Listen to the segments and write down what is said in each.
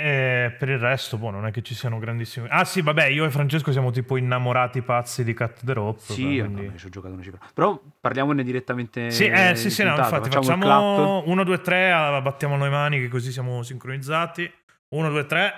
E per il resto, boh, non è che ci siano grandissimi. Ah, sì, vabbè, io e Francesco siamo tipo innamorati pazzi di Cut the Rope. Sì, quindi... vabbè, ci ho giocato una cifra. Però parliamone direttamente. Sì, eh, sì, sì, no, infatti facciamo, facciamo il clap. 1, 2, 3, battiamo noi mani che così siamo sincronizzati. 1, 2, 3.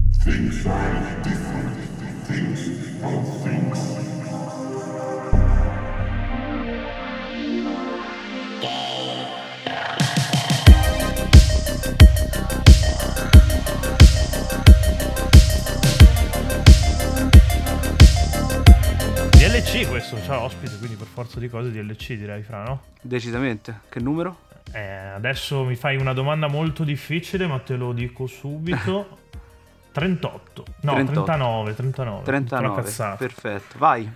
Questo, c'ha ospite, quindi per forza di cose DLC direi, Fra, no? Decisamente. Che numero? Eh, adesso mi fai una domanda molto difficile, ma te lo dico subito. 38. No, 38. 39, 39. Tutta una 39. cazzata. Perfetto. Vai.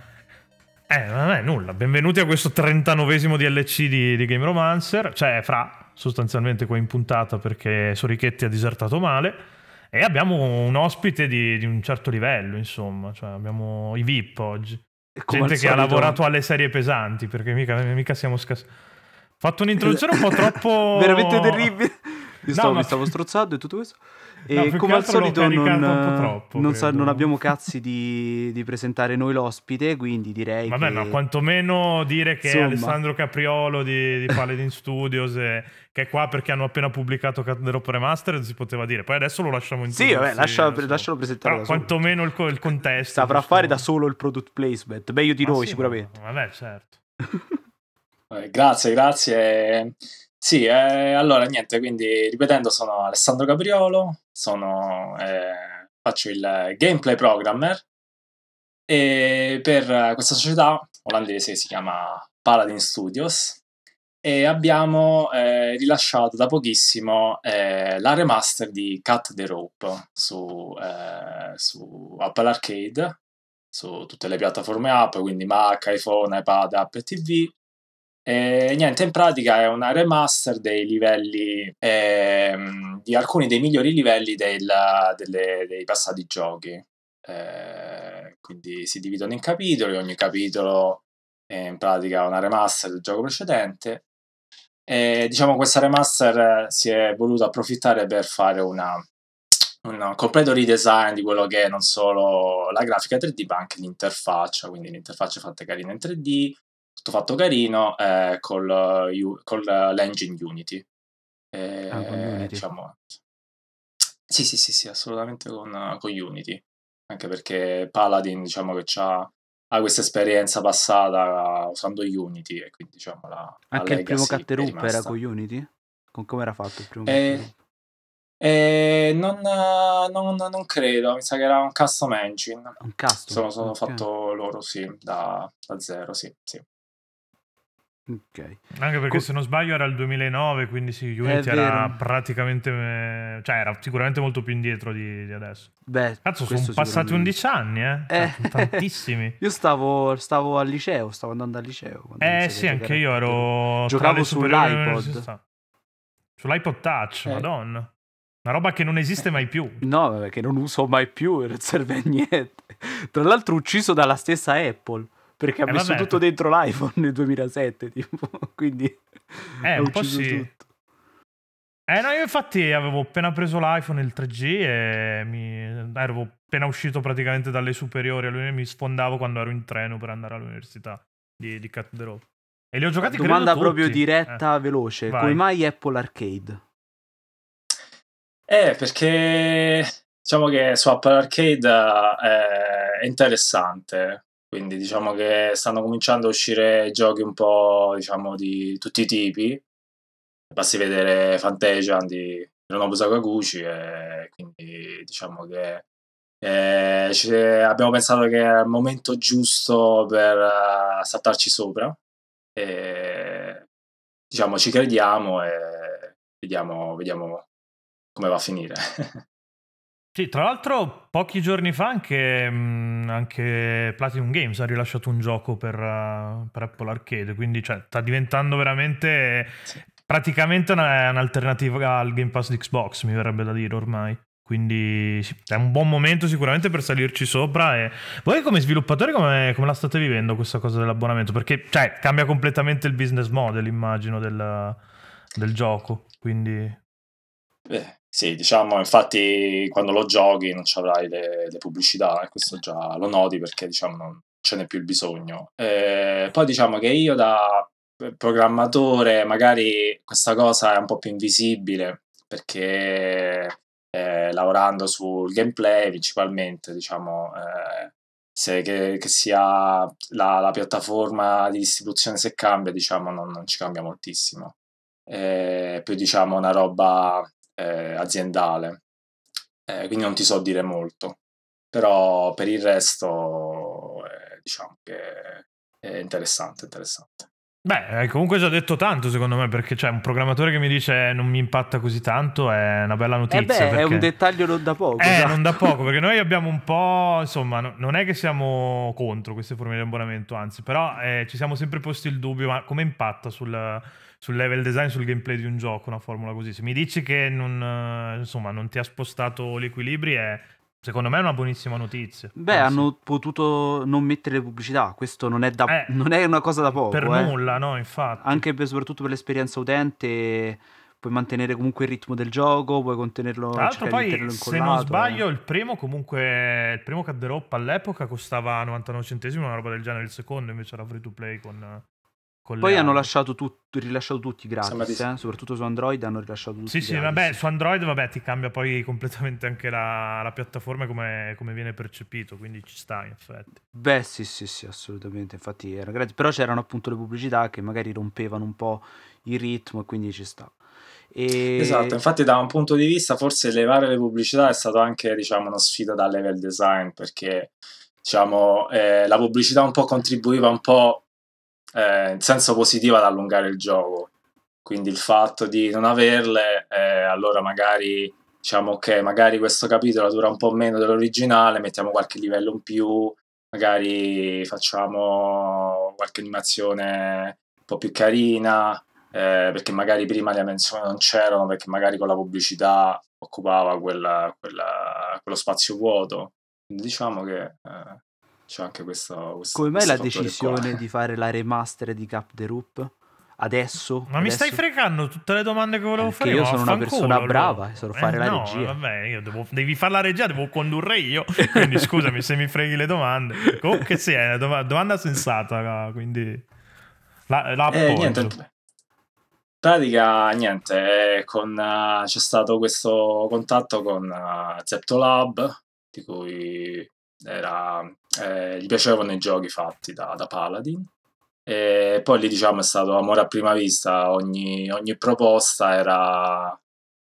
Eh, non è nulla. Benvenuti a questo 39esimo DLC di, di Game Romancer. Cioè, Fra, sostanzialmente qua in puntata perché Sorichetti ha disertato male. E abbiamo un ospite di, di un certo livello, insomma. Cioè, abbiamo i VIP oggi. Gente che ha lavorato alle serie pesanti, perché mica, mica siamo scassati. Fatto un'introduzione un po' troppo... Veramente terribile. Io No, stavo, ma- mi stavo strozzando e tutto questo. No, E più come al solito non, troppo, non sa- non abbiamo cazzi di, di presentare noi l'ospite, quindi direi Vabbè, che... ma quantomeno dire che Insomma. Alessandro Capriolo di, di Paladin Studios, e- che è qua perché hanno appena pubblicato Cut the Rope Remastered, si poteva dire. Poi adesso lo lasciamo in Sì, vabbè, lascia- lascialo presentare Però quantomeno il, il contesto. Saprà giusto? fare da solo il product placement, meglio di Ma noi sì, sicuramente. Vabbè, certo. Eh, Grazie, grazie. Sì, eh, allora niente, quindi ripetendo, sono Alessandro Capriolo, sono, eh, faccio il gameplay programmer e per questa società olandese si chiama Paladin Studios e abbiamo eh, rilasciato da pochissimo eh, la remaster di Cut the Rope su, eh, su Apple Arcade, su tutte le piattaforme app, quindi Mac, iPhone, iPad, Apple TV. E niente, in pratica è una remaster dei livelli, ehm, di alcuni dei migliori livelli del- delle- dei passati giochi. Eh, quindi si dividono in capitoli, ogni capitolo è in pratica una remaster del gioco precedente. E diciamo questa remaster si è voluta approfittare per fare una, un completo redesign di quello che è non solo la grafica 3D, ma anche l'interfaccia, quindi l'interfaccia fatta carina in 3D, tutto fatto carino eh, col, eh, U- col eh, l'engine Unity. Eh, Ah, con Unity. Diciamo, sì, sì, sì, sì, assolutamente con, con Unity, anche perché Paladin diciamo che c'ha- ha questa esperienza passata usando Unity e quindi diciamo la, la Anche il primo Rope era con Unity? Con come era fatto il primo Eh? Eh, non, non- non credo, mi sa che era un custom engine. Un custom? Sono, sono ok. fatto loro, sì, da, da zero, sì, sì. Ok. Anche perché Co- se non sbaglio era il 2009, quindi sì, Unity era praticamente... eh, Cioè era sicuramente molto più indietro di, di adesso. Beh, Cazzo, sono passati sicuramente. 11 anni, eh? Cioè, Eh. sono tantissimi. Io stavo, stavo al liceo, stavo andando al liceo. Eh sì, anche io ero... Giocavo sull'iPod. Sull'iPod Touch, Eh. madonna. Una roba che non esiste mai più. No, che non uso mai più, non serve a niente. Tra l'altro ucciso dalla stessa Apple, perché ha Eh, messo vabbè. tutto dentro l'iPhone nel 2007, tipo, quindi Eh, un po' sì. tutto. Eh no, io infatti avevo appena preso l'iPhone, il 3G, e mi... ero appena uscito praticamente dalle superiori, allora mi sfondavo quando ero in treno per andare all'università di, di Cut the Rope. E li ho giocati credo, Domanda tutti. proprio Eh. diretta, veloce. vai. Come mai Apple Arcade? Eh, perché diciamo che su Apple Arcade eh, è interessante, quindi diciamo che stanno cominciando a uscire giochi un po', diciamo, di tutti i tipi. Basti vedere Fantasian di Hironobu Sakaguchi e quindi diciamo che eh, abbiamo pensato che era il momento giusto per eh, saltarci sopra e diciamo ci crediamo e vediamo, vediamo come va a finire. Sì, tra l'altro pochi giorni fa anche, anche Platinum Games ha rilasciato un gioco per, uh, per Apple Arcade, quindi cioè, sta diventando veramente Sì. praticamente una- un'alternativa al Game Pass di Xbox, mi verrebbe da dire ormai. Quindi sì, è un buon momento sicuramente per salirci sopra. E voi come sviluppatori come, come la state vivendo questa cosa dell'abbonamento? Perché cioè, cambia completamente il business model, immagino, del, del gioco. Quindi... Beh, sì, diciamo, infatti quando lo giochi non ci avrai le, le pubblicità e questo già lo noti perché diciamo non ce n'è più il bisogno. Eh, poi diciamo che io da programmatore magari questa cosa è un po' più invisibile perché eh, lavorando sul gameplay principalmente, diciamo, eh, se che, che sia la, la, piattaforma di distribuzione se cambia, diciamo, non, non ci cambia moltissimo. È più diciamo una roba eh, aziendale, eh, quindi non ti so dire molto. Però per il resto eh, diciamo che è interessante, interessante. Beh, hai comunque già detto tanto secondo me, perché c'è un programmatore che mi dice non mi impatta così tanto, è una bella notizia. Eh beh, perché... è un dettaglio non da poco. Eh, esatto. non da poco, perché noi abbiamo un po', insomma, no, non è che siamo contro queste forme di abbonamento, anzi, però eh, ci siamo sempre posti il dubbio, ma come impatta sul, sul, level design, sul gameplay di un gioco una formula così? Se mi dici che non, insomma, non ti ha spostato gli equilibri è Secondo me è una buonissima notizia. Beh, Anzi. hanno potuto non mettere le pubblicità, questo non è, da, eh, non è una cosa da poco. Per eh. nulla, no, infatti. Anche per, soprattutto per l'esperienza utente, puoi mantenere comunque il ritmo del gioco, puoi contenerlo, Tra l'altro poi, se non sbaglio, il primo comunque, il primo Rope all'epoca costava 99 centesimi, una roba del genere, il secondo invece era free to play con poi hanno lasciato tut- rilasciato tutti gratis, eh? soprattutto su Android hanno rilasciato tutti Sì, sì, gratis. vabbè, su Android vabbè, ti cambia poi completamente anche la, la piattaforma come, come, viene percepito, quindi ci sta in effetti. Beh, sì, sì, sì, assolutamente, infatti era gratis, però c'erano appunto le pubblicità che magari rompevano un po' il ritmo e quindi ci sta. E... Esatto, infatti da un punto di vista forse levare le pubblicità è stato anche diciamo una sfida da level design perché diciamo eh, la pubblicità un po' contribuiva un po' eh, in senso positivo ad allungare il gioco. Quindi il fatto di non averle, eh, allora magari diciamo ok, magari questo capitolo dura un po' meno dell'originale, mettiamo qualche livello in più, magari facciamo qualche animazione un po' più carina, eh, perché magari prima le menzioni non c'erano, perché magari con la pubblicità occupava quella, quella, quello spazio vuoto. Quindi diciamo che eh, c'è anche questo, questo Come mai la decisione qua. di fare la remaster di Cap the Roop? Adesso? Ma adesso? mi stai fregando tutte le domande che volevo fare? Io sono una persona culo, brava, so fare eh, la no, regia. Vabbè, io devo, devi fare la regia, devo condurre io. Quindi scusami se mi freghi le domande. Comunque sì, è una domanda sensata, quindi la, la eh, niente, in pratica niente, con, uh, c'è stato questo contatto con uh, Zeptolab, di cui era, eh, gli piacevano i giochi fatti da, da, Paladin. E poi lì diciamo è stato amore a prima vista, ogni, ogni proposta era,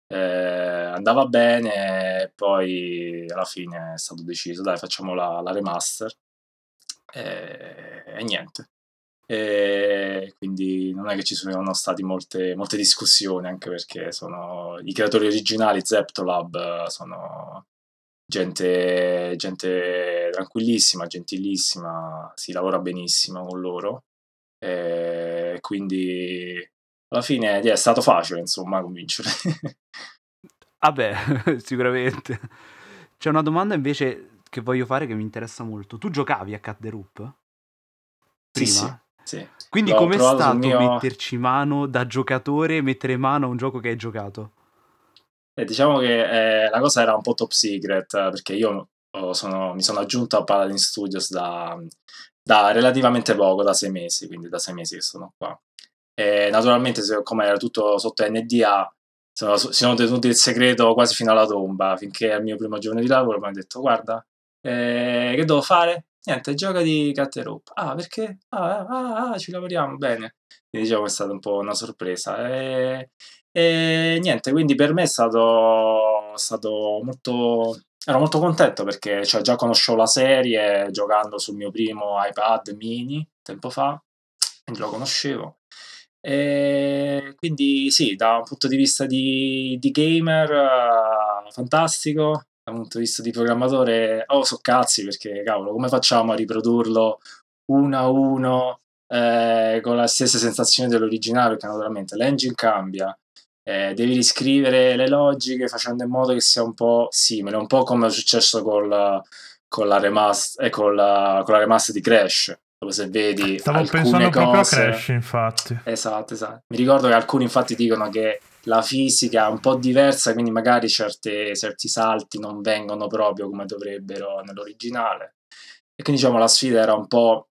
eh, andava bene e poi alla fine è stato deciso, dai facciamo la, la remaster e, e niente. E quindi non è che ci sono state molte, molte discussioni, anche perché sono, i creatori originali, Zeptolab, sono gente, gente tranquillissima, gentilissima, si lavora benissimo con loro. E quindi alla fine è stato facile, insomma, convincere. Vabbè, sicuramente. C'è una domanda invece che voglio fare che mi interessa molto. Tu giocavi a Cat the Roop? Prima? Sì, sì. Sì. Quindi com'è stato mio... metterci mano da giocatore, mettere mano a un gioco che hai giocato? E diciamo che eh, la cosa era un po' top secret perché io oh, sono, mi sono aggiunto a Paladin Studios da, da, relativamente poco, da sei mesi, quindi da sei mesi che sono qua. E naturalmente, come era tutto sotto NDA, sono, sono tenuti il segreto quasi fino alla tomba, finché al mio primo giorno di lavoro mi hanno detto guarda, eh, che devo fare? Niente, gioca di Cat Rope. Ah, perché? Ah, ah, ah, ci lavoriamo, bene. Quindi diciamo è stata un po' una sorpresa. E, e niente, quindi per me è stato, stato molto... Ero molto contento perché cioè, già conoscevo la serie giocando sul mio primo iPad mini tempo fa, quindi lo conoscevo. E quindi sì, da un punto di vista di, di gamer, uh, fantastico, da un punto di vista di programmatore, oh, so cazzi perché cavolo, come facciamo a riprodurlo uno a uno eh, con la stessa sensazione dell'originale? Perché naturalmente l'engine cambia, eh, devi riscrivere le logiche facendo in modo che sia un po' simile, un po' come è successo col, con, la remaster, eh, con, la, con la remaster di Crash. Dove se vedi Stavo pensando cose, proprio a Crash, infatti. Esatto, esatto. Mi ricordo che alcuni infatti dicono che la fisica è un po' diversa, quindi magari certe, certi salti non vengono proprio come dovrebbero nell'originale. E quindi diciamo la sfida era un po'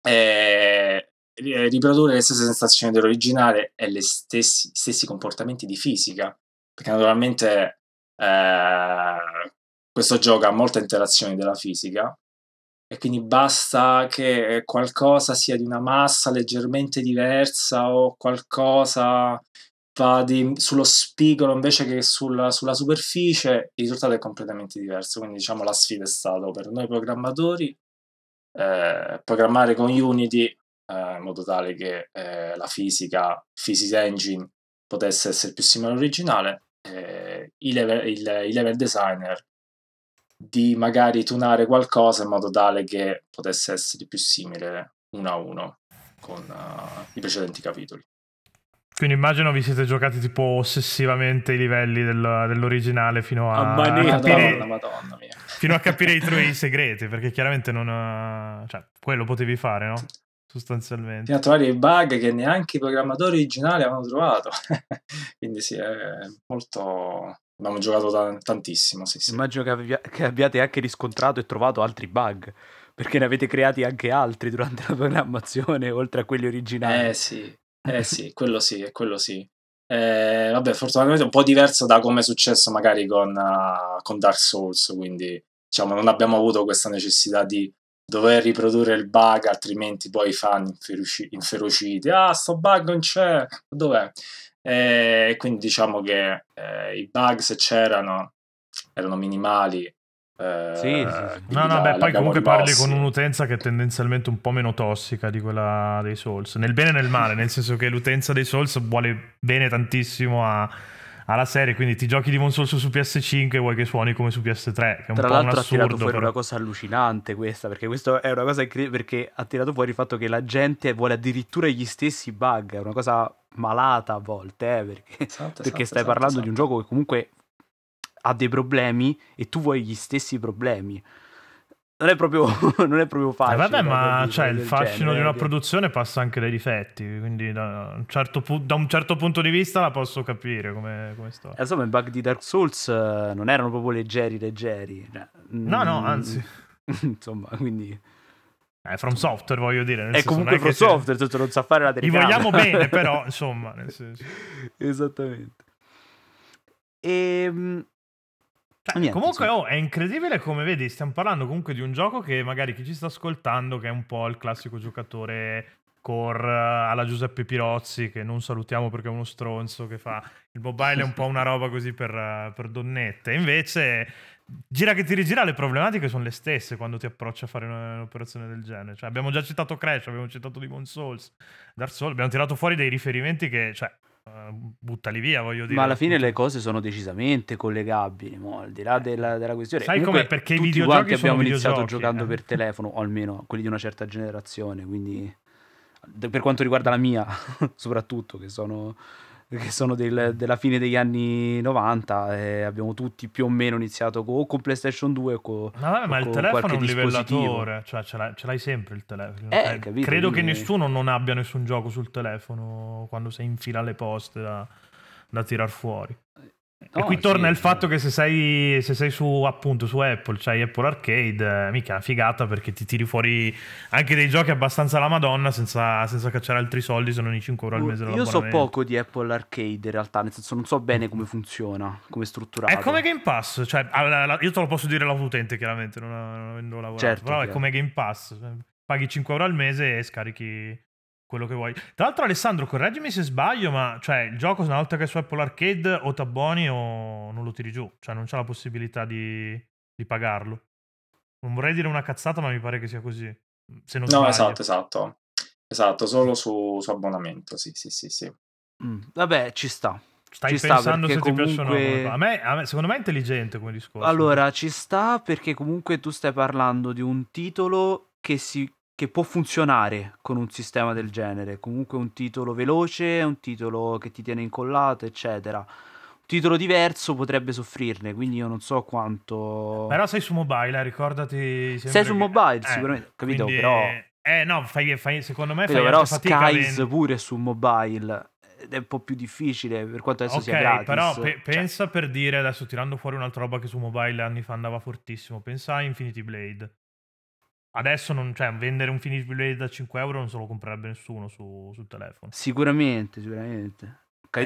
eh, riprodurre le stesse sensazioni dell'originale e gli stessi, stessi comportamenti di fisica, perché naturalmente eh, questo gioco ha molte interazioni della fisica e quindi basta che qualcosa sia di una massa leggermente diversa o qualcosa va di, sullo spigolo invece che sulla, sulla, superficie, il risultato è completamente diverso. Quindi diciamo la sfida è stata per noi programmatori eh, programmare con Unity eh, in modo tale che eh, la fisica, Physics Engine, potesse essere più simile all'originale, eh, i level, il, il level designer di magari tunare qualcosa in modo tale che potesse essere più simile uno a uno con uh, i precedenti capitoli. Quindi immagino vi siete giocati tipo ossessivamente i livelli del, dell'originale fino a, a, capire, Madonna, Madonna fino a capire i truoi segreti, perché chiaramente non... Cioè, quello potevi fare, no? Sostanzialmente. Fino a trovare i bug che neanche i programmatori originali avevano trovato. Quindi sì, è molto... Abbiamo giocato t- tantissimo, sì, sì. Immagino che, abbia- che abbiate anche riscontrato e trovato altri bug perché ne avete creati anche altri durante la programmazione, oltre a quelli originali. Eh sì, eh sì, quello sì, quello sì. Eh, vabbè, fortunatamente è un po' diverso da come è successo magari con, uh, con Dark Souls, quindi diciamo non abbiamo avuto questa necessità di dover riprodurre il bug, altrimenti poi i fan inferoci- inferociti, ah sto bug non c'è, dov'è? E eh, quindi diciamo che eh, i bug se c'erano erano minimali eh, sì, sì, No, no, beh, poi comunque parli con un'utenza che è tendenzialmente un po' meno tossica di quella dei Souls, nel bene e nel male, nel senso che l'utenza dei Souls vuole bene tantissimo a, alla serie, quindi ti giochi Demon Souls su PS5 e vuoi che suoni come su PS3, che è un Tra po' l'altro un assurdo, ha tirato fuori però. una cosa allucinante questa, perché questo è una cosa incredibile, perché ha tirato fuori il fatto che la gente vuole addirittura gli stessi bug, è una cosa malata a volte, eh, perché, esatto, perché esatto, stai esatto, parlando di un esatto. gioco che comunque ha dei problemi e tu vuoi gli stessi problemi. Non è proprio, non è proprio facile. Eh vabbè, ma cioè, il fascino genere, di una produzione passa anche dai difetti, quindi da un certo, pu- da un certo punto di vista la posso capire come, come sto. Eh, insomma, i bug di Dark Souls uh, non erano proprio leggeri, leggeri. Cioè, no, no, mm, anzi. insomma, quindi... Eh, from software voglio dire. È comunque from software, se... non sa fare la telecamera. Gli vogliamo bene, però, insomma. Nel senso. Esattamente. E ehm, Niente, comunque oh, è incredibile come vedi, stiamo parlando comunque di un gioco che magari chi ci sta ascoltando, che è un po' il classico giocatore core eh, alla Giuseppe Pirozzi, che non salutiamo perché è uno stronzo, che fa il mobile è un po' una roba così per, eh, per donnette. Invece, gira che ti rigira, le problematiche sono le stesse quando ti approcci a fare un'operazione del genere. Cioè, abbiamo già citato Crash, abbiamo citato Demon Souls, Dark Souls, abbiamo tirato fuori dei riferimenti che... Cioè, buttali via, voglio dire. Ma alla fine le cose sono decisamente collegabili, mo, al di là della, della questione. Sai come? Perché i videogiochi abbiamo iniziato videogiochi, giocando eh. per telefono, o almeno quelli di una certa generazione, quindi per quanto riguarda la mia, soprattutto, che sono che sono del, della fine degli anni 90 e abbiamo tutti più o meno iniziato o con PlayStation 2 o con, no, vabbè, ma il telefono è un livellatore, cioè ce l'hai, ce l'hai, sempre il telefono. Eh, cioè, capito, credo quindi... che nessuno non abbia nessun gioco sul telefono quando sei in fila alle poste da, da tirar fuori. No, e qui torna sì, il fatto che se sei, se sei, su appunto su Apple, c'hai Apple Arcade, eh, mica è una figata perché ti tiri fuori anche dei giochi abbastanza alla Madonna senza, senza cacciare altri soldi se non i 5 euro al mese. Io so poco di Apple Arcade in realtà, nel senso non so bene come funziona, come è strutturato. È come Game Pass, cioè io te lo posso dire l'aututente chiaramente, non, avendo lavorato, certo, però è come Game Pass, paghi 5 euro al mese e scarichi quello che vuoi. Tra l'altro, Alessandro, correggimi se sbaglio, ma cioè, il gioco una volta che è su Apple Arcade o t'abboni o non lo tiri giù, cioè non c'è la possibilità di, di pagarlo. Non vorrei dire una cazzata, ma mi pare che sia così. Se non no, sbaglio. esatto, esatto. Esatto, solo su, su abbonamento, sì, sì, sì, sì. Mm, vabbè, ci sta. Stai ci pensando se comunque... ti piacciono a me, a me, secondo me è intelligente come discorso. Allora, ci sta perché comunque tu stai parlando di un titolo che si che può funzionare con un sistema del genere. Comunque un titolo veloce, un titolo che ti tiene incollato, eccetera. Un titolo diverso potrebbe soffrirne, quindi io non so quanto... Però sei su mobile, eh, ricordati... Sei su mobile, che... sicuramente, eh, capito? Quindi... Però... Eh no, fai, fai, secondo me fai però Skies pure su mobile è un po' più difficile per quanto adesso okay, sia gratis. però pe- cioè pensa per dire, adesso tirando fuori un'altra roba che su mobile anni fa andava fortissimo, pensa a Infinity Blade. Adesso non, cioè, vendere un Infinity Blade da 5 euro non se lo comprerebbe nessuno su, sul telefono. Sicuramente, sicuramente.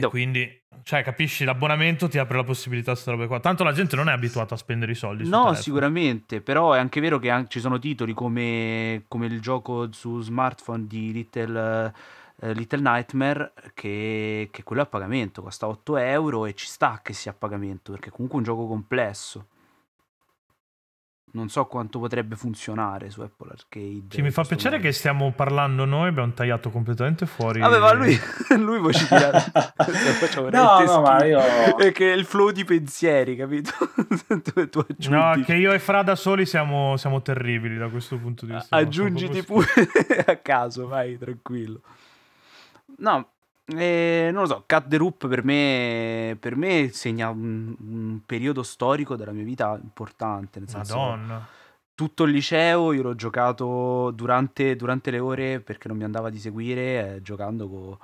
Quindi, cioè, capisci, l'abbonamento ti apre la possibilità queste robe qua. Tanto la gente non è abituata a spendere i soldi. No, sicuramente, però è anche vero che anche, ci sono titoli come, come, il gioco su smartphone di Little, uh, Little Nightmare che, che quello è a pagamento, costa 8 euro e ci sta che sia a pagamento, perché è comunque un gioco complesso non so quanto potrebbe funzionare su Apple Arcade. Sì, mi fa piacere momento. che stiamo parlando noi, abbiamo tagliato completamente fuori. Vabbè, ma lui, lui può citare. no, no, ma io... È che è il flow di pensieri, capito? tu, tu no, che io e Fra da soli siamo, siamo terribili da questo punto di vista. Aggiungiti pure a caso, vai, tranquillo. No, eh, non lo so, Cut the Roop per me, per me segna un, un, periodo storico della mia vita importante. Nel senso, Madonna. Tutto il liceo io l'ho giocato durante, durante le ore perché non mi andava di seguire, eh, giocando con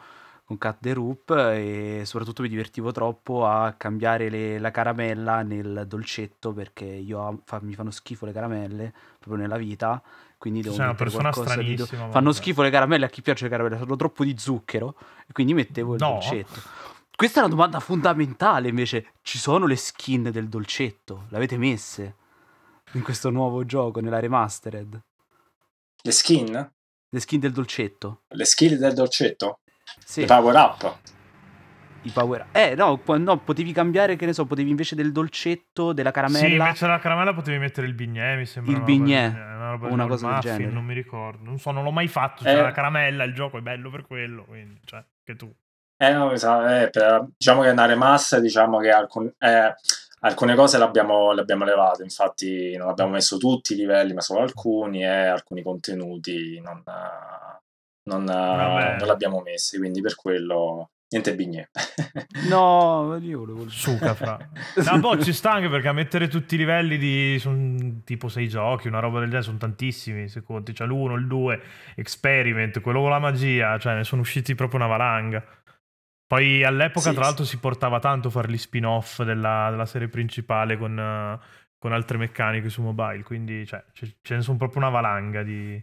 con Cut the Roop e soprattutto mi divertivo troppo a cambiare le, la caramella nel dolcetto perché io fa, mi fanno schifo le caramelle proprio nella vita quindi devo Sei una persona stranissima do... fanno schifo le caramelle a chi piace le caramelle sono troppo di zucchero e quindi mettevo il no. dolcetto questa è una domanda fondamentale invece ci sono le skin del dolcetto le avete messe in questo nuovo gioco nella remastered le skin? le skin del dolcetto le skin del dolcetto? Sì. I power up. I power up. Eh, no, no, potevi cambiare, che ne so, potevi invece del dolcetto, della caramella. Sì, invece della caramella potevi mettere il bignè, mi sembra. Il bignè. Una, roba, una cosa muffin, del genere. Non mi ricordo. Non so, non l'ho mai fatto. Cioè, eh. la caramella, il gioco è bello per quello, quindi, cioè, che tu. Eh, no, eh, per, diciamo che è una remassa, diciamo che alcun, eh, alcune cose le abbiamo, le abbiamo levate, infatti non abbiamo messo tutti i livelli, ma solo alcuni e alcuni contenuti non, non, non l'abbiamo messi, quindi per quello niente bignè. no, io volevo suca fra. No, boh, ci sta anche perché a mettere tutti i livelli di sono tipo sei giochi, una roba del genere, sono tantissimi, se conti, cioè l'1, il 2, Experiment, quello con la magia, cioè ne sono usciti proprio una valanga. Poi all'epoca, sì, tra l'altro, si portava tanto a fare gli spin-off della, della serie principale con, con, altre meccaniche su mobile, quindi cioè, ce, ce ne sono proprio una valanga di,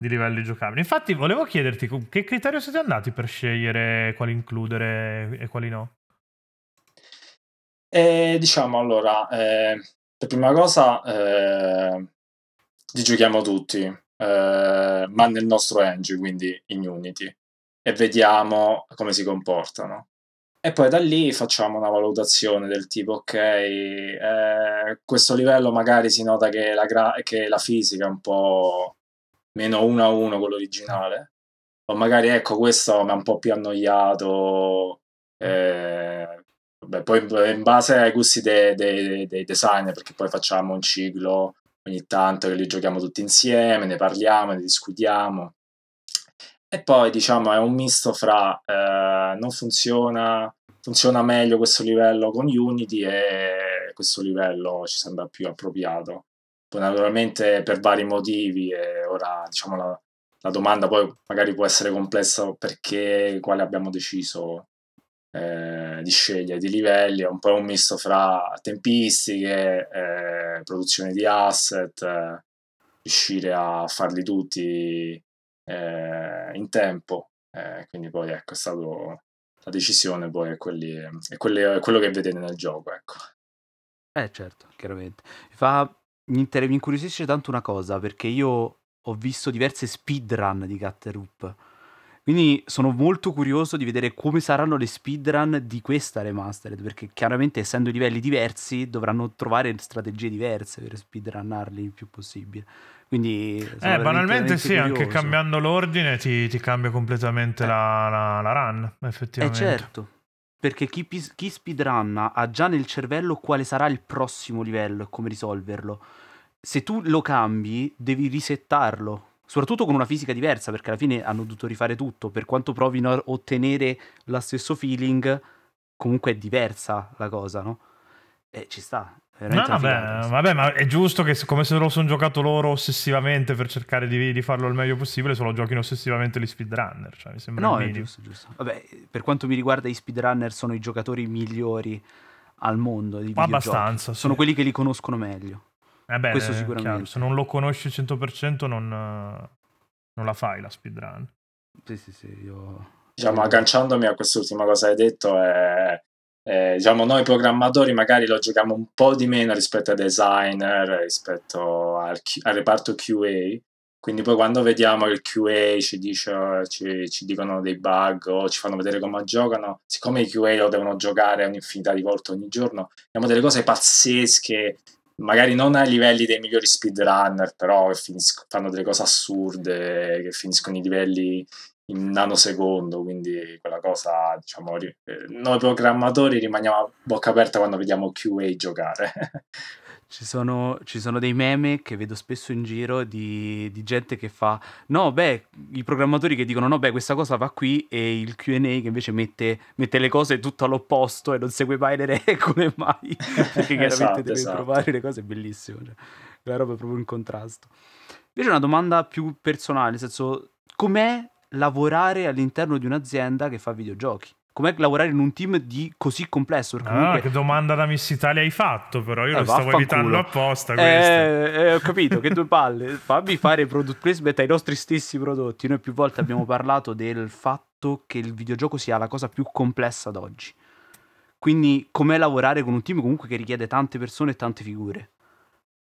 di livelli giocabili. Infatti, volevo chiederti con che criterio siete andati per scegliere quali includere e quali no? Eh, diciamo allora, eh, per prima cosa, eh, li giochiamo tutti, eh, ma nel nostro engine, quindi in Unity, e vediamo come si comportano. E poi da lì facciamo una valutazione del tipo, ok, eh, questo livello magari si nota che la, gra- che la fisica è un po' meno 1 a 1 quello originale. O magari ecco, questo mi ha un po' più annoiato. Eh, vabbè, poi in base ai gusti dei, dei, dei designer, perché poi facciamo un ciclo ogni tanto che li giochiamo tutti insieme, ne parliamo, ne discutiamo. E poi diciamo è un misto fra eh, non funziona, funziona meglio questo livello con Unity e questo livello ci sembra più appropriato. Poi naturalmente per vari motivi, e ora diciamo la, la domanda poi magari può essere complessa perché quale abbiamo deciso eh, di scegliere di livelli, è un po' un misto fra tempistiche, eh, produzione di asset, eh, riuscire a farli tutti eh, in tempo. Eh, quindi poi ecco, è stato la decisione poi è, quelli, è, quelli, è quello che vedete nel gioco. Ecco. Eh certo, chiaramente. Fa mi, inter- mi incuriosisce tanto una cosa, perché io ho visto diverse speedrun di Gatteroop. Quindi sono molto curioso di vedere come saranno le speedrun di questa remastered, perché chiaramente essendo livelli diversi dovranno trovare strategie diverse per speedrunnarli il più possibile. Quindi eh, banalmente sì, curioso. anche cambiando l'ordine ti, ti cambia completamente eh. la, la, la, run, effettivamente. Eh certo, perché chi, chi speedrunna ha già nel cervello quale sarà il prossimo livello e come risolverlo se tu lo cambi, devi risettarlo. Soprattutto con una fisica diversa, perché alla fine hanno dovuto rifare tutto. Per quanto provino a ottenere lo stesso feeling, comunque è diversa la cosa, no? E ci sta. No, vabbè, vabbè, ma è giusto che come se lo sono giocato loro ossessivamente per cercare di, di, farlo il meglio possibile, se lo giochino ossessivamente gli speedrunner. Cioè, mi sembra no, è giusto, giusto. Vabbè, per quanto mi riguarda, i speedrunner sono i giocatori migliori al mondo di Abbastanza. Sì. Sono quelli che li conoscono meglio. Eh beh, Questo sicuramente. Chiaro, se non lo conosci al 100% non, non la fai la speedrun. Sì, sì, sì, io... Diciamo, agganciandomi a quest'ultima cosa che hai detto, è eh, diciamo noi programmatori magari lo giochiamo un po' di meno rispetto ai designer, rispetto al, al reparto QA, quindi poi quando vediamo il QA ci, dice, ci, ci, dicono dei bug o ci fanno vedere come giocano, siccome i QA lo devono giocare un'infinità di volte ogni giorno, abbiamo delle cose pazzesche, magari non ai livelli dei migliori speedrunner, però finisco, fanno delle cose assurde, che finiscono i livelli in nanosecondo, quindi quella cosa, diciamo, eh, noi programmatori rimaniamo a bocca aperta quando vediamo QA giocare. Ci sono, ci sono, dei meme che vedo spesso in giro di, di, gente che fa no, beh, i programmatori che dicono no, beh, questa cosa va qui e il QA che invece mette, mette le cose tutto all'opposto e non segue mai le regole mai perché chiaramente esatto, deve esatto. trovare le cose bellissime. Cioè, la roba è proprio in contrasto. Invece una domanda più personale, nel senso, com'è lavorare all'interno di un'azienda che fa videogiochi. Com'è lavorare in un team di così complesso? Ah, comunque... Che domanda da Miss Italia hai fatto, però io eh, lo stavo evitando apposta. Eh, eh, ho capito, che due palle. Fammi fare product placement ai nostri stessi prodotti. Noi più volte abbiamo parlato del fatto che il videogioco sia la cosa più complessa d'oggi. Quindi, com'è lavorare con un team comunque che richiede tante persone e tante figure?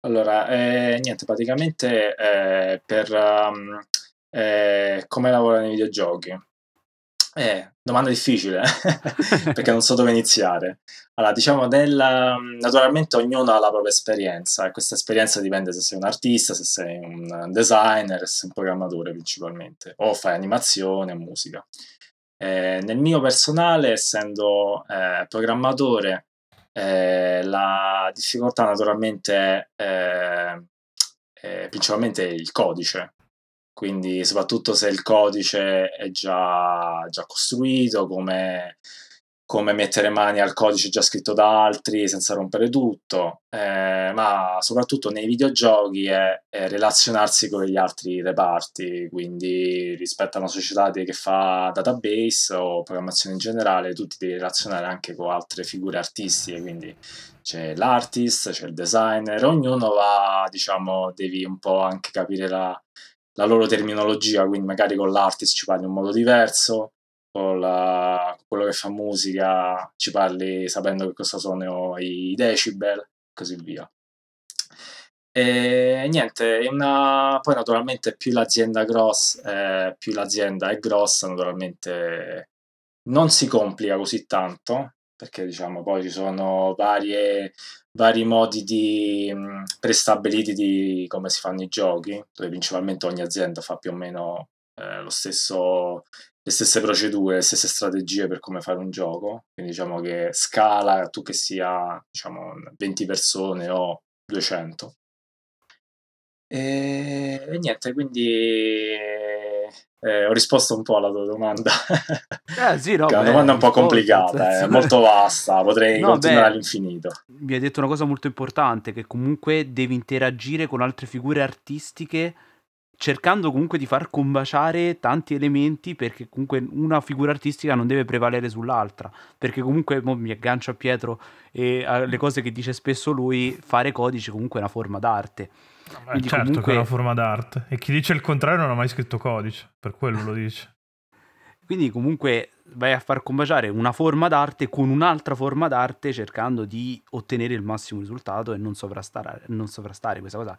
Allora, eh, niente, praticamente eh, per... Um eh, come lavora nei videogiochi? Eh, domanda difficile, perché non so dove iniziare. Allora, diciamo, nella, naturalmente ognuno ha la propria esperienza e questa esperienza dipende se sei un artista, se sei un designer, se sei un programmatore principalmente, o fai animazione, musica. Eh, nel mio personale, essendo eh, programmatore, eh, la difficoltà naturalmente è principalmente il codice, quindi soprattutto se il codice è già, già costruito, come, come, mettere mani al codice già scritto da altri senza rompere tutto, eh, ma soprattutto nei videogiochi è, è, relazionarsi con gli altri reparti, quindi rispetto a una società che fa database o programmazione in generale, tu ti devi relazionare anche con altre figure artistiche, quindi c'è l'artist, c'è il designer, ognuno va, diciamo, devi un po' anche capire la la loro terminologia, quindi magari con l'artist ci parli in un modo diverso, con la, quello che fa musica ci parli sapendo che cosa sono i decibel, così via. E niente, una... poi naturalmente più l'azienda grossa, eh, più l'azienda è grossa, naturalmente non si complica così tanto, perché diciamo poi ci sono varie, vari modi di, mh, prestabiliti di come si fanno i giochi, dove principalmente ogni azienda fa più o meno eh, lo stesso, le stesse procedure, le stesse strategie per come fare un gioco, quindi diciamo che scala tu che sia diciamo 20 persone o 200. E, e niente, quindi eh, ho risposto un po' alla tua domanda. Eh, sì, no, è una domanda un po' complicata, è molto vasta, potrei no, continuare beh, all'infinito. Mi hai detto una cosa molto importante, che comunque devi interagire con altre figure artistiche cercando comunque di far combaciare tanti elementi perché comunque una figura artistica non deve prevalere sull'altra perché comunque mi aggancio a Pietro e alle cose che dice spesso lui fare codice comunque è una forma d'arte Beh, certo comunque... che è una forma d'arte. E chi dice il contrario non ha mai scritto codice, per quello lo dice. Quindi comunque vai a far combaciare una forma d'arte con un'altra forma d'arte cercando di ottenere il massimo risultato e non sovrastare, non sovrastare questa cosa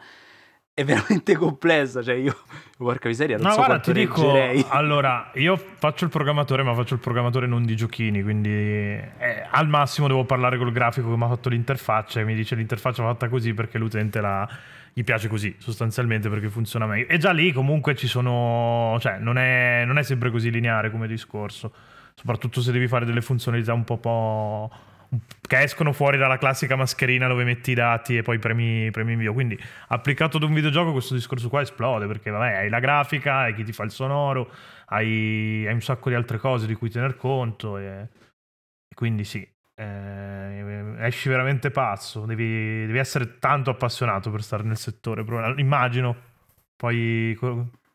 è veramente complessa. Cioè, io, porca miseria, non no, so guarda, ti dico, allora, io faccio il programmatore, ma faccio il programmatore non di giochini. Quindi eh, al massimo devo parlare col grafico che mi ha fatto l'interfaccia e mi dice l'interfaccia fatta così perché l'utente la gli piace così sostanzialmente perché funziona meglio. E già lì comunque ci sono, cioè non è, non è sempre così lineare come discorso, soprattutto se devi fare delle funzionalità un po', po' che escono fuori dalla classica mascherina dove metti i dati e poi premi, premi invio. Quindi applicato ad un videogioco questo discorso qua esplode perché vabbè, hai la grafica, hai chi ti fa il sonoro, hai, hai un sacco di altre cose di cui tener conto e, e quindi sì. Eh, esci veramente pazzo, devi, devi, essere tanto appassionato per stare nel settore, immagino. Poi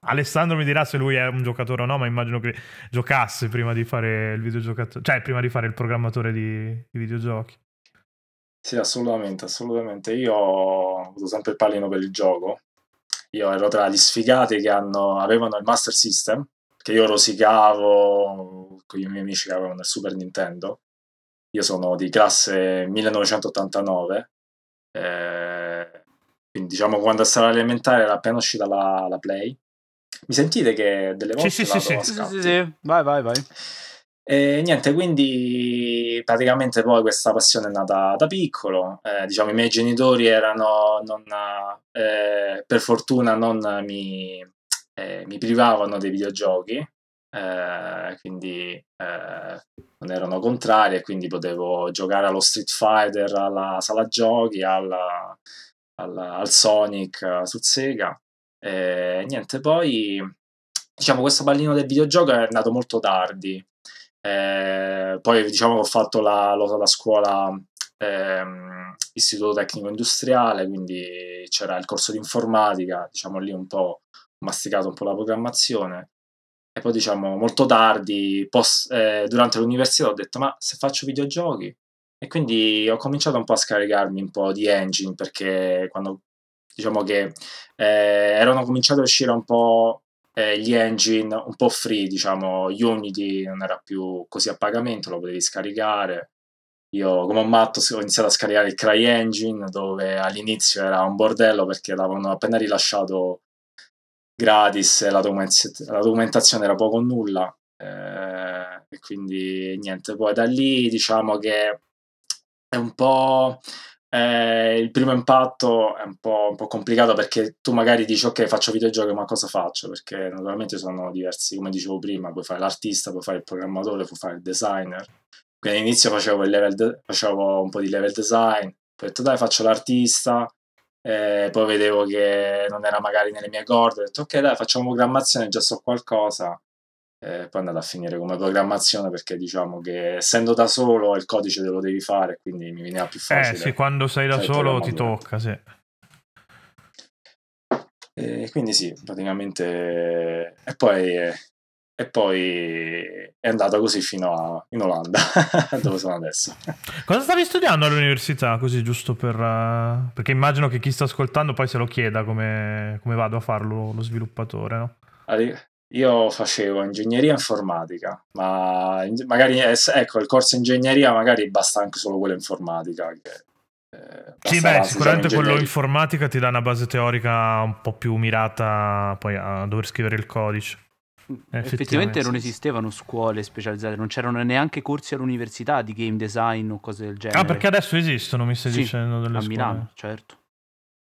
Alessandro mi dirà se lui è un giocatore o no, ma immagino che giocasse prima di fare il videogiocatore, cioè prima di fare il programmatore di, di videogiochi. Sì, assolutamente, assolutamente. Io ho avuto sempre il pallino per il gioco. Io ero tra gli sfigati che hanno, avevano il Master System, che io rosicavo con i miei amici che avevano il Super Nintendo. Io sono di classe 1989, eh, quindi diciamo quando stavo all'elementare era appena uscita la, la Play. Mi sentite che delle volte sì, sì, sì, sì, sì, sì, vai, vai, vai. E niente, quindi praticamente poi questa passione è nata da piccolo. Eh, diciamo, i miei genitori erano, non, eh, per fortuna, non mi, eh, mi, privavano dei videogiochi, eh, quindi eh, non erano contrari e quindi potevo giocare allo Street Fighter, alla sala giochi, alla, alla, al Sonic su Sega. E niente, poi diciamo questo pallino del videogioco è nato molto tardi. Eh, poi diciamo che ho fatto la, la scuola ehm, istituto tecnico industriale, quindi c'era il corso di informatica, diciamo lì un po' masticato un po' la programmazione. E poi diciamo molto tardi, post, eh, durante l'università, ho detto ma se faccio videogiochi? E quindi ho cominciato un po' a scaricarmi un po' di engine perché quando diciamo che eh, erano cominciati a uscire un po' eh, gli engine un po' free, diciamo, Unity non era più così a pagamento, lo potevi scaricare. Io come un matto ho iniziato a scaricare il CryEngine dove all'inizio era un bordello perché l'avevano appena rilasciato gratis la, la documentazione era poco o nulla eh, e quindi niente, poi da lì diciamo che è un po' eh, il primo impatto è un po', un po', complicato perché tu magari dici ok faccio videogiochi ma cosa faccio? Perché naturalmente sono diversi, come dicevo prima, puoi fare l'artista, puoi fare il programmatore, puoi fare il designer. Quindi all'inizio facevo, de- facevo un po' di level design, poi ho detto dai faccio l'artista, eh, poi vedevo che non era magari nelle mie corde, ho detto ok dai facciamo programmazione, già so qualcosa eh, poi è andata a finire come programmazione perché diciamo che essendo da solo il codice te lo devi fare quindi mi veniva più facile. Eh sì, quando sei da solo ti tocca, sì. E quindi sì, praticamente... E poi, e poi è andata così fino a, in Olanda, dove sono adesso. Cosa stavi studiando all'università, così giusto per... Uh, perché immagino che chi sta ascoltando poi se lo chieda come, come vado a farlo lo sviluppatore, no? Io facevo ingegneria informatica, ma magari ecco il corso ingegneria magari basta anche solo quella informatica. Che, eh, sì, beh, sicuramente quello informatica ti dà una base teorica un po' più mirata poi a dover scrivere il codice. Mm, effettivamente, effettivamente non esistevano scuole specializzate, non c'erano neanche corsi all'università di game design o cose del genere. Ah, perché adesso esistono, mi stai sì, dicendo delle a scuole. Milano, certo.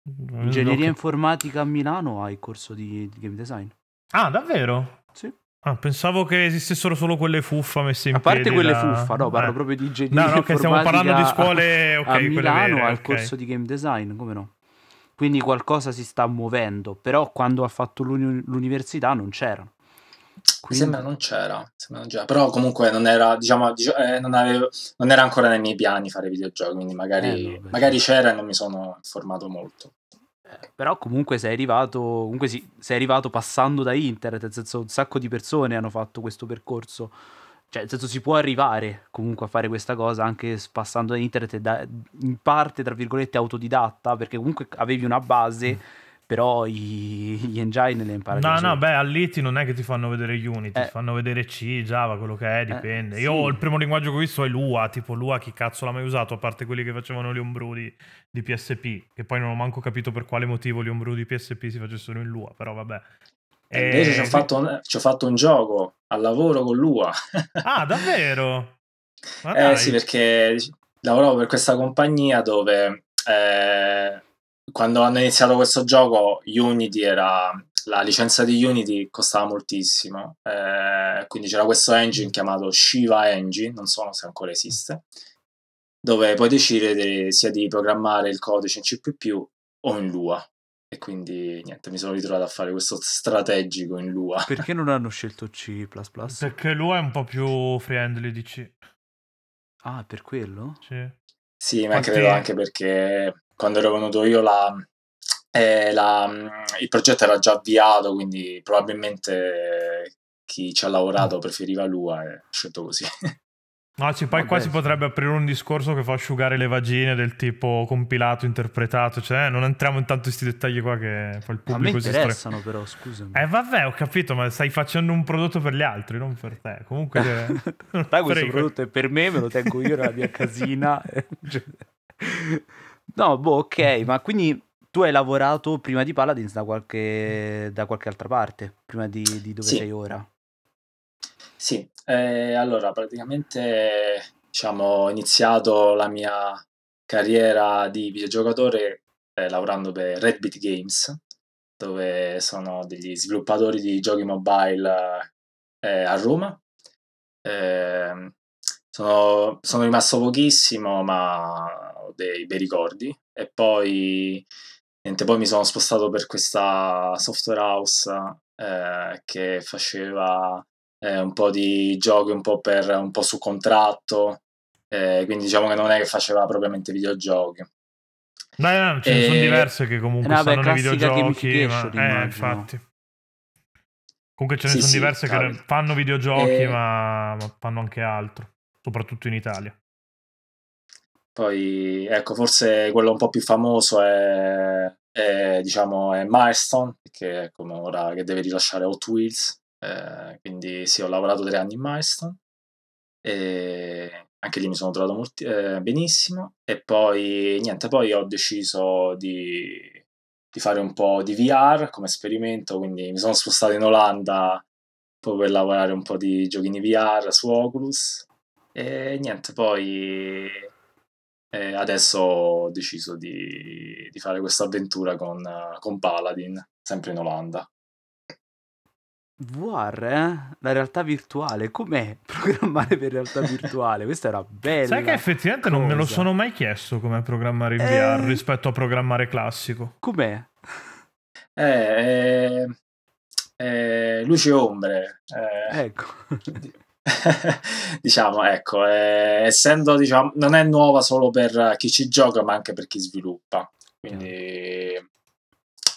Ingegneria informatica a Milano ha il corso di, di game design. Ah, davvero? Sì. Ah, pensavo che esistessero solo quelle fuffa messe in piedi. A parte quelle da... fuffa, no, parlo eh. proprio di ingegneria No, no, che stiamo parlando di scuole okay, a Milano vere, al okay. corso di game design, come no? Quindi qualcosa si sta muovendo, però quando ha fatto l'uni- l'università non c'era. Quindi... Sembra non c'era, sembra non c'era, però comunque non era, diciamo, eh, non, avevo, non, era ancora nei miei piani fare videogiochi, quindi magari, eh, no, magari c'era e non mi sono informato molto. Però comunque sei arrivato, comunque sì, sei arrivato passando da internet, nel senso un sacco di persone hanno fatto questo percorso. Cioè, nel senso si può arrivare comunque a fare questa cosa anche passando da internet da, in parte, tra virgolette, autodidatta, perché comunque avevi una base. Mm però i, gli engine le impari. No, no, beh, all'IT non è che ti fanno vedere Unity, eh. ti fanno vedere C, Java, quello che è, eh, dipende. Eh, Io sì. il primo linguaggio che ho visto è Lua, tipo Lua chi cazzo l'ha mai usato, a parte quelli che facevano gli ombrù di, di PSP, che poi non ho manco capito per quale motivo gli ombrù di PSP si facessero in Lua, però vabbè. E invece ci ho, fatto un, ci ho fatto un gioco al lavoro con Lua. ah, davvero? eh sì, perché lavoravo per questa compagnia dove... Eh, quando hanno iniziato questo gioco, Unity era la licenza di Unity costava moltissimo, eh, quindi c'era questo engine chiamato Shiva Engine, non so se ancora esiste, dove puoi decidere sia di programmare il codice in C++ o in Lua. E quindi niente, mi sono ritrovato a fare questo strategico in Lua. Perché non hanno scelto C? Perché Lua è un po' più friendly di C. Ah, per quello? Sì. Sì, ma Quanti... credo anche perché quando ero venuto io la, eh, la, il progetto era già avviato, quindi probabilmente chi ci ha lavorato mm. preferiva lui e ha scelto così. No, sì, poi Vabbè, qua si potrebbe aprire un discorso che fa asciugare le vagine del tipo compilato, interpretato, cioè non entriamo in tanto questi dettagli qua che poi il pubblico si interessano stre... però, scusami. Eh vabbè, ho capito, ma stai facendo un prodotto per gli altri, non per te. Comunque Dai, questo prodotto è per me, me lo tengo io nella mia casina. no, boh, ok, ma quindi tu hai lavorato prima di Paladins da qualche, da qualche altra parte, prima di, di dove sì. sei ora? Sì, eh, allora praticamente diciamo, ho iniziato la mia carriera di videogiocatore eh, lavorando per Red Beat Games, dove sono degli sviluppatori di giochi mobile eh, a Roma. Eh, sono, sono, rimasto pochissimo, ma ho dei bei ricordi. E poi, niente, poi mi sono spostato per questa software house eh, che faceva eh, un po' di giochi un po' per un po' su contratto, eh, quindi diciamo che non è che faceva propriamente videogiochi. Dai, no, ce ne sono diverse che comunque no, stanno nei videogiochi, ma... eh, infatti. Comunque ce ne sì, sono sì, diverse cavolo. che fanno videogiochi, e... ma, ma fanno anche altro, soprattutto in Italia. Poi, ecco, forse quello un po' più famoso è, è diciamo, è Milestone, che è come ora che deve rilasciare Hot Wheels, eh, quindi sì, ho lavorato tre anni in Milestone e anche lì mi sono trovato molti, eh, benissimo e poi niente, poi ho deciso di, di, fare un po' di VR come esperimento, quindi mi sono spostato in Olanda proprio per lavorare un po' di giochini VR su Oculus e niente, poi eh, adesso ho deciso di, di fare questa avventura con, con Paladin, sempre in Olanda. VR, eh? La realtà virtuale, com'è programmare per realtà virtuale? Questa era bella. Sai che effettivamente cosa. non me lo sono mai chiesto come programmare in eh... VR rispetto a programmare classico. Com'è? Eh, eh, eh luce e ombre. Eh, ecco. diciamo, ecco, eh, essendo, diciamo, non è nuova solo per chi ci gioca, ma anche per chi sviluppa. Quindi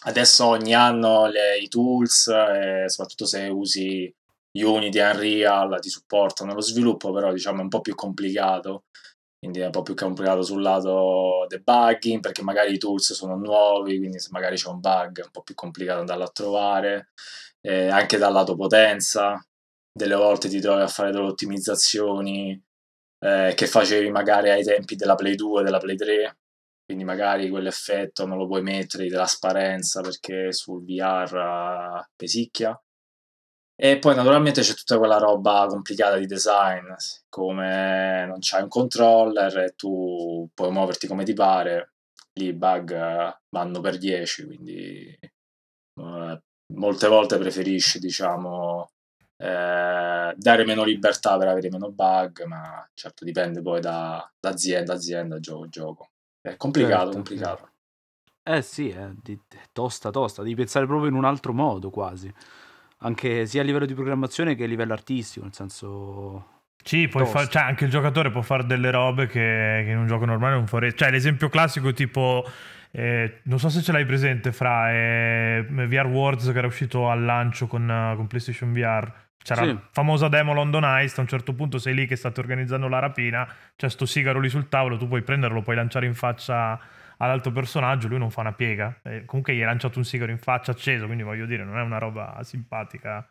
adesso ogni anno le, i tools, eh, soprattutto se usi Unity, Unreal, ti supportano lo sviluppo, però diciamo è un po' più complicato, quindi è un po' più complicato sul lato debugging, perché magari i tools sono nuovi, quindi se magari c'è un bug è un po' più complicato andarlo a trovare, eh, anche dal lato potenza, delle volte ti trovi a fare delle ottimizzazioni eh, che facevi magari ai tempi della Play 2, della Play 3, quindi magari quell'effetto non lo puoi mettere di trasparenza perché sul VR pesicchia. E poi naturalmente c'è tutta quella roba complicata di design, come non c'hai un controller e tu puoi muoverti come ti pare, lì i bug uh, vanno per 10, quindi uh, molte volte preferisci, diciamo, eh, dare meno libertà per avere meno bug, ma certo dipende poi da, da azienda azienda, gioco gioco. È complicato, certo, complicato. Eh sì, è di, tosta, tosta, devi pensare proprio in un altro modo quasi, anche sia a livello di programmazione che a livello artistico, nel senso... Sì, puoi far, cioè anche il giocatore può fare delle robe che, che in un gioco normale non farebbe. Cioè l'esempio classico tipo... Eh, non so se ce l'hai presente fra eh, VR Worlds che era uscito al lancio con, con PlayStation VR c'era sì. la famosa demo London Heist, a un certo punto sei lì che state organizzando la rapina, c'è sto sigaro lì sul tavolo, tu puoi prenderlo, puoi lanciare in faccia all'altro personaggio, lui non fa una piega. E comunque gli hai lanciato un sigaro in faccia acceso, quindi voglio dire, non è una roba simpatica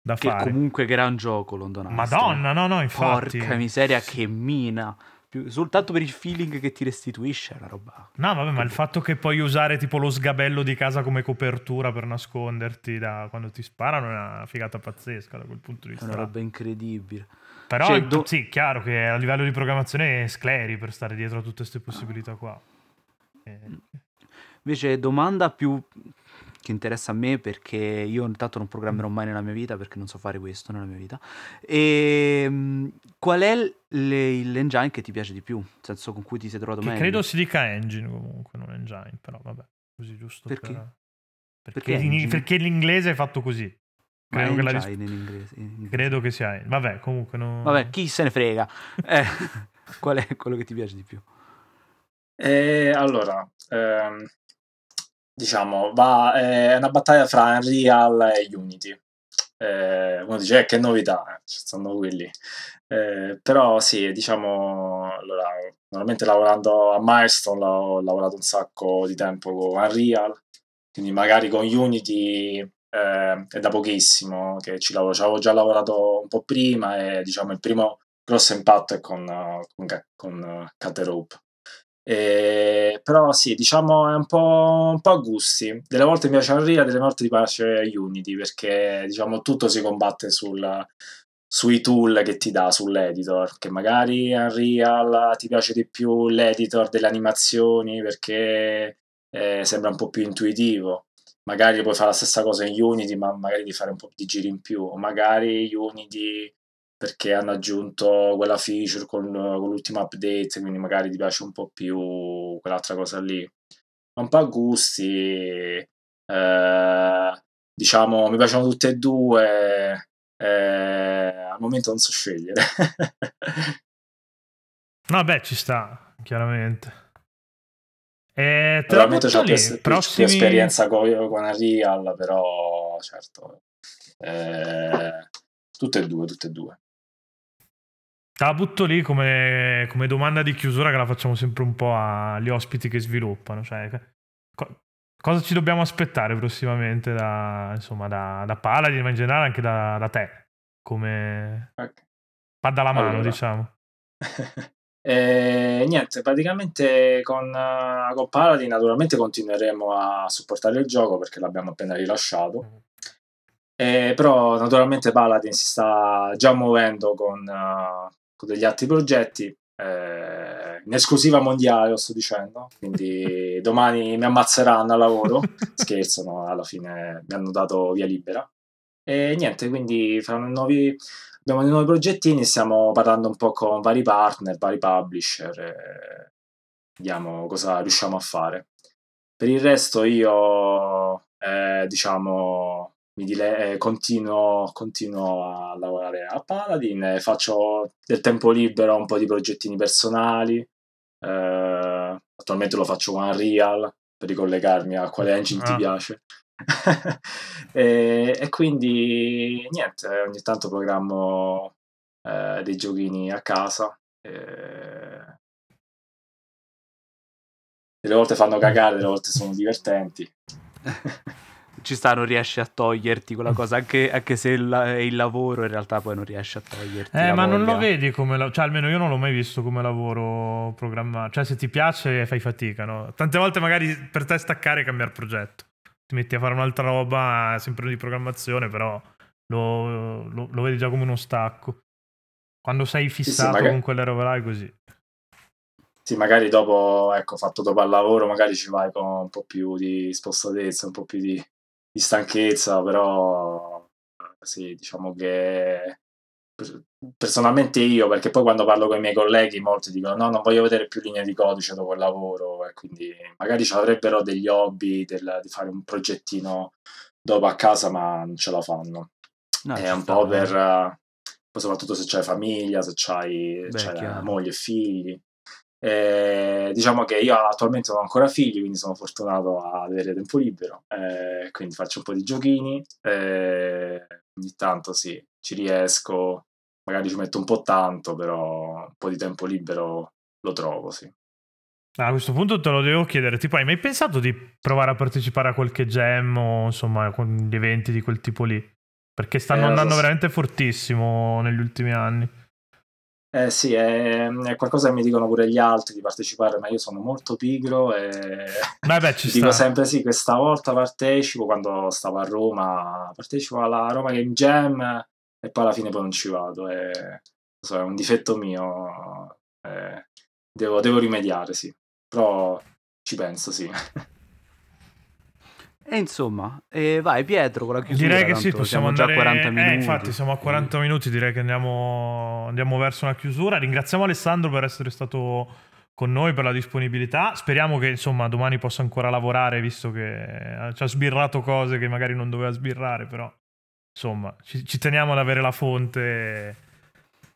da che fare. Che comunque gran gioco London Heist. Madonna, no, no, infatti. Porca miseria, che mina più, soltanto per il feeling che ti restituisce la roba. No, vabbè, ma il fatto che puoi usare tipo lo sgabello di casa come copertura per nasconderti da quando ti sparano è una figata pazzesca da quel punto di vista. È una roba incredibile. Però cioè, do... sì, chiaro che a livello di programmazione è scleri per stare dietro a tutte queste possibilità qua. E... Invece domanda più che interessa a me perché io intanto non programmerò mai nella mia vita perché non so fare questo nella mia vita. E ehm, qual è le, l'engine che ti piace di più? Nel senso con cui ti sei trovato che meglio? Credo si dica engine comunque, non engine, però vabbè, così giusto perché? Per... Perché, perché, perché l'inglese è fatto così. Credo che, la ris- in inglese, in inglese. Credo che sia. Vabbè, comunque. Non... Vabbè, chi se ne frega. eh. Qual è quello che ti piace di più? Eh, allora, ehm, diciamo, va, è una battaglia fra Unreal e Unity. Eh, uno dice, eh, che novità, eh, ci sono quelli. Eh, però sì, diciamo, allora, normalmente lavorando a Milestone ho lavorato un sacco di tempo con Unreal, quindi magari con Unity eh, è da pochissimo che ci lavoro, ci avevo già lavorato un po' prima e diciamo il primo grosso impatto è con, con, con Cut Rope. E, però sì, diciamo è un po', un po', a gusti. Delle volte mi piace Unreal, delle volte mi piace Unity perché diciamo tutto si combatte sul, sui tool che ti dà sull'editor. Che magari Unreal ti piace di più l'editor delle animazioni perché eh, sembra un po' più intuitivo. Magari puoi fare la stessa cosa in Unity, ma magari di fare un po' di giri in più. O magari Unity perché hanno aggiunto quella feature con, con l'ultimo update, quindi magari ti piace un po' più quell'altra cosa lì. Un po' a gusti, eh, diciamo, mi piacciono tutte e due, eh, al momento non so scegliere. no, beh, ci sta, chiaramente. E te Veramente ho più, prossimi... esperienza con, con Unreal, però certo, eh, tutte e due, tutte e due. Te la butto lì come, come, domanda di chiusura che la facciamo sempre un po' agli ospiti che sviluppano. Cioè, co- cosa ci dobbiamo aspettare prossimamente da, insomma, da, da Paladin, ma in generale anche da, da te? Come okay. padda alla mano, allora. diciamo. E, niente, praticamente con, uh, con, Paladin naturalmente continueremo a supportare il gioco perché l'abbiamo appena rilasciato. Mm. E, però naturalmente Paladin si sta già muovendo con, uh, con degli altri progetti. Eh, in esclusiva mondiale, lo sto dicendo. Quindi domani mi ammazzeranno al lavoro. Scherzano, alla fine mi hanno dato via libera. E niente, quindi nuovi, abbiamo dei nuovi progettini. Stiamo parlando un po' con vari partner, vari publisher. E vediamo cosa riusciamo a fare. Per il resto, io eh, diciamo mi dile- eh, continuo, continuo, a lavorare a Paladin, e faccio del tempo libero un po' di progettini personali, eh, attualmente lo faccio con Unreal per ricollegarmi a quale engine ah. ti piace. e, e, quindi niente, ogni tanto programmo eh, dei giochini a casa. E... Delle volte fanno cagare, delle volte sono divertenti. ci sta, non riesci a toglierti quella cosa, anche, anche se il, è il lavoro in realtà poi non riesci a toglierti. Eh, ma voglia. non lo vedi come, la- cioè almeno io non l'ho mai visto come lavoro programmato, cioè se ti piace fai fatica, no? Tante volte magari per te staccare e cambiare progetto, ti metti a fare un'altra roba sempre di programmazione, però lo, lo, lo vedi già come uno stacco. Quando sei fissato sì, sì, magari... con quelle robe là è così. Sì, magari dopo, ecco, fatto dopo al lavoro, magari ci vai con un po' più di spostatezza, un po' più di, di stanchezza, però sì, diciamo che personalmente io, perché poi quando parlo con i miei colleghi molti dicono no, non voglio vedere più linee di codice dopo il lavoro e quindi magari ci avrebbero degli hobby del, di fare un progettino dopo a casa ma non ce la fanno. No, è un po' per... Poi soprattutto se c'hai famiglia, se c'hai, Beh, c'hai moglie e figli. Eh, diciamo che io attualmente non ho ancora figli, quindi sono fortunato ad avere tempo libero, eh, quindi faccio un po' di giochini, eh, ogni tanto sì, ci riesco, magari ci metto un po' tanto, però un po' di tempo libero lo trovo, sì. A questo punto te lo devo chiedere, tipo hai mai pensato di provare a partecipare a qualche jam o insomma con gli eventi di quel tipo lì? Perché stanno eh, andando so. veramente fortissimo negli ultimi anni. Eh sì, è, è, qualcosa che mi dicono pure gli altri di partecipare, ma io sono molto pigro e beh, ci dico sempre sì, questa volta partecipo quando stavo a Roma, partecipo alla Roma Game Jam e poi alla fine poi non ci vado. E, so, è un difetto mio, eh, devo, devo rimediare, sì, però ci penso, sì. E insomma, eh, vai Pietro con la chiusura. Direi che sì, possiamo andare... già a 40 minuti. Eh, infatti, siamo a 40 minuti, direi che andiamo, andiamo verso una chiusura. Ringraziamo Alessandro per essere stato con noi, per la disponibilità. Speriamo che insomma domani possa ancora lavorare, visto che ci ha sbirrato cose che magari non doveva sbirrare, però insomma ci, ci teniamo ad avere la fonte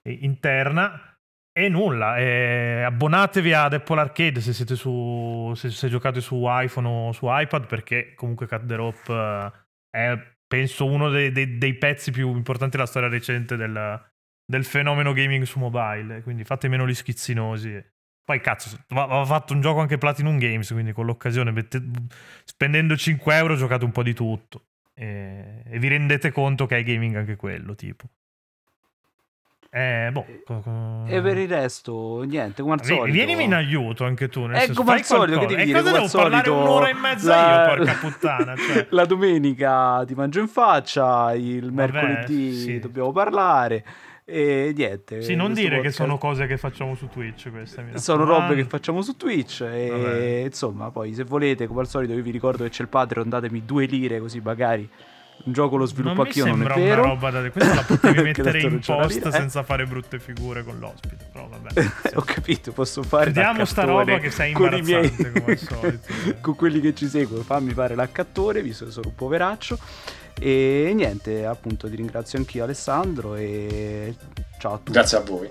interna. E nulla, e abbonatevi ad Apple Arcade se siete su. Se, se, giocate su iPhone o su iPad, perché comunque Cut the Rope eh, è penso uno dei, dei, dei, pezzi più importanti della storia recente del, del, fenomeno gaming su mobile. Quindi fate meno gli schizzinosi. Poi cazzo, va, fatto un gioco anche Platinum Games, quindi con l'occasione, mette, spendendo 5 euro giocate un po' di tutto. E, e vi rendete conto che è gaming anche quello, tipo. Eh, boh. E per il resto, niente, come al solito. Vienimi in aiuto anche tu. Nel è senso, come al solito, che devi dire, cosa devo parlare un'ora e mezza la... io, porca puttana. Cioè. La domenica ti mangio in faccia, il Vabbè, mercoledì sì. dobbiamo parlare. E niente. Sì, non dire podcast... che sono cose che facciamo su Twitch. Queste, sono robe che facciamo su Twitch. E Vabbè. insomma, poi se volete, come al solito, io vi ricordo che c'è il Patreon, datemi due lire così magari un gioco lo sviluppo anch'io non è vero una roba da questa la potevi mettere in post senza fare brutte figure con l'ospite però vabbè ho capito posso fare vediamo sta roba che sei imbarazzante miei... come al solito. Con quelli che ci seguono fammi fare l'accattore visto che sono un poveraccio. E niente appunto ti ringrazio anch'io Alessandro e ciao a tutti. Grazie a voi